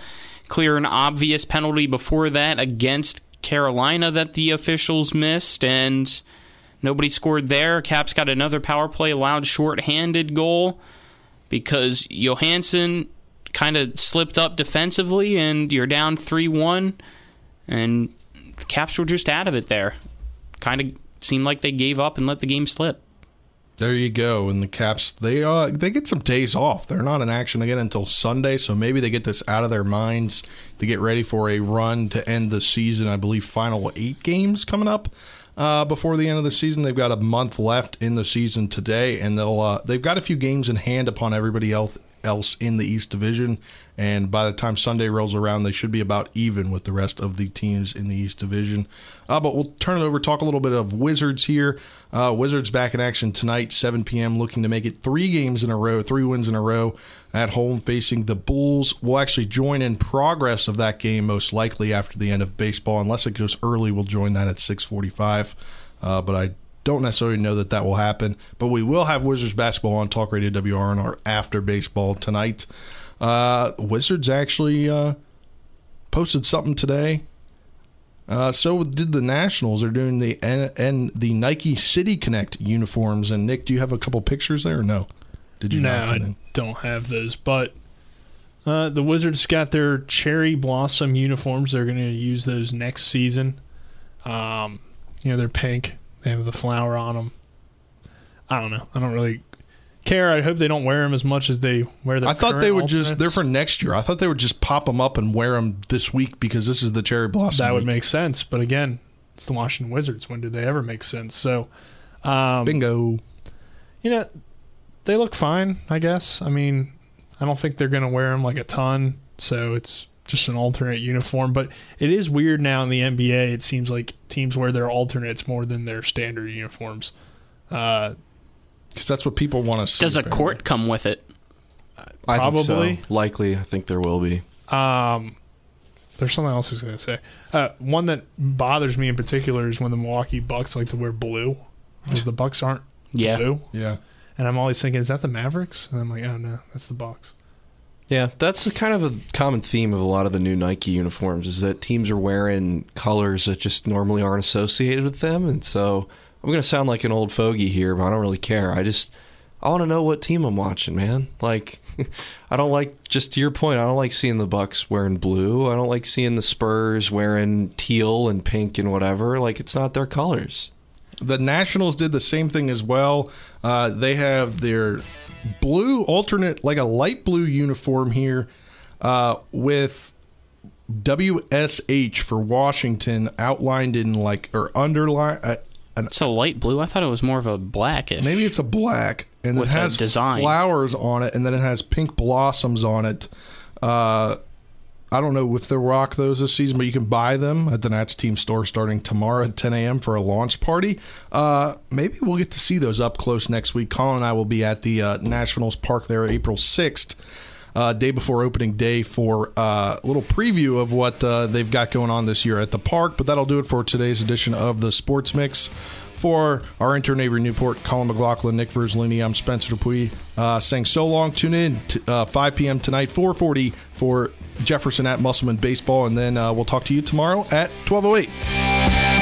Speaker 3: clear and obvious penalty before that against Carolina that the officials missed, and nobody scored there. Caps got another power play, allowed short-handed goal because Johansson kind of slipped up defensively, and you're down three-one, and the Caps were just out of it there. Kind of seemed like they gave up and let the game slip.
Speaker 1: There you go. And the Caps, they uh they get some days off. They're not in action again until Sunday, so maybe they get this out of their minds to get ready for a run to end the season. I believe final eight games coming up uh, before the end of the season. They've got a month left in the season today, and they'll uh, they've got a few games in hand upon everybody else else in the East Division. And by the time Sunday rolls around, they should be about even with the rest of the teams in the East Division. Uh, but we'll turn it over, talk a little bit of Wizards here. Uh, Wizards back in action tonight, 7 p.m., looking to make it three games in a row, three wins in a row at home facing the Bulls. We'll actually join in progress of that game most likely after the end of baseball. Unless it goes early, we'll join that at 645. Uh, but I don't necessarily know that that will happen, but we will have Wizards basketball on Talk Radio WRNR after baseball tonight. Uh, Wizards actually uh, posted something today. Uh, so did the Nationals. They're doing the and, the Nike City Connect uniforms. And Nick, do you have a couple pictures there or no? Did you
Speaker 2: no. I don't have those. But uh, the Wizards got their cherry blossom uniforms. They're going to use those next season. Um, you know, they're pink. They have the flower on them. I don't know. I don't really care. I hope they don't wear them as much as they wear their.
Speaker 1: I thought they would just. They're for next year. I thought they would just pop them up and wear them this week because this is the cherry blossom.
Speaker 2: That would
Speaker 1: week.
Speaker 2: make sense. But again, it's the Washington Wizards. When did they ever make sense? So, um,
Speaker 1: bingo.
Speaker 2: You know, they look fine. I guess. I mean, I don't think they're going to wear them like a ton. So it's just an alternate uniform. But it is weird now in the NBA. It seems like teams wear their alternates more than their standard uniforms. Uh,
Speaker 1: Because that's what people want to see.
Speaker 3: Does a court come with it?
Speaker 7: I
Speaker 2: Probably.
Speaker 7: think so. Likely, I think there will be.
Speaker 2: Um, there's something else I was going to say. Uh, one that bothers me in particular is when the Milwaukee Bucks like to wear blue, because the Bucks aren't
Speaker 3: Yeah.
Speaker 2: blue.
Speaker 1: Yeah.
Speaker 2: And I'm always thinking, is that the Mavericks? And I'm like, oh no, that's the Bucks.
Speaker 7: Yeah, that's kind of a common theme of a lot of the new Nike uniforms is that teams are wearing colors that just normally aren't associated with them, and so I'm going to sound like an old fogey here, but I don't really care. I just I want to know what team I'm watching, man. Like I don't like just to your point, I don't like seeing the Bucks wearing blue. I don't like seeing the Spurs wearing teal and pink and whatever. Like it's not their colors.
Speaker 1: The Nationals did the same thing as well. Uh, they have their blue alternate, like a light blue uniform here, uh, with WSH for Washington outlined in like or underline. Uh, an,
Speaker 3: It's a light blue. I thought it was more of a blackish.
Speaker 1: maybe it's a black, and it has flowers on it, and then it has pink blossoms on it. Uh, I don't know if they'll rock those this season, but you can buy them at the Nats team store starting tomorrow at 10 a.m. for a launch party. Uh, maybe we'll get to see those up close next week. Colin and I will be at the uh, Nationals Park there April 6th, uh, day before opening day, for uh, a little preview of what uh, they've got going on this year at the park. But that'll do it for today's edition of the Sports Mix. For our intern Avery Newport, Colin McLaughlin, Nick Verzolini, I'm Spencer DuPuis uh, saying so long. Tune in t- uh, 5 p.m. tonight, 440 for Jefferson at Musselman Baseball, and then uh, we'll talk to you tomorrow at 1208.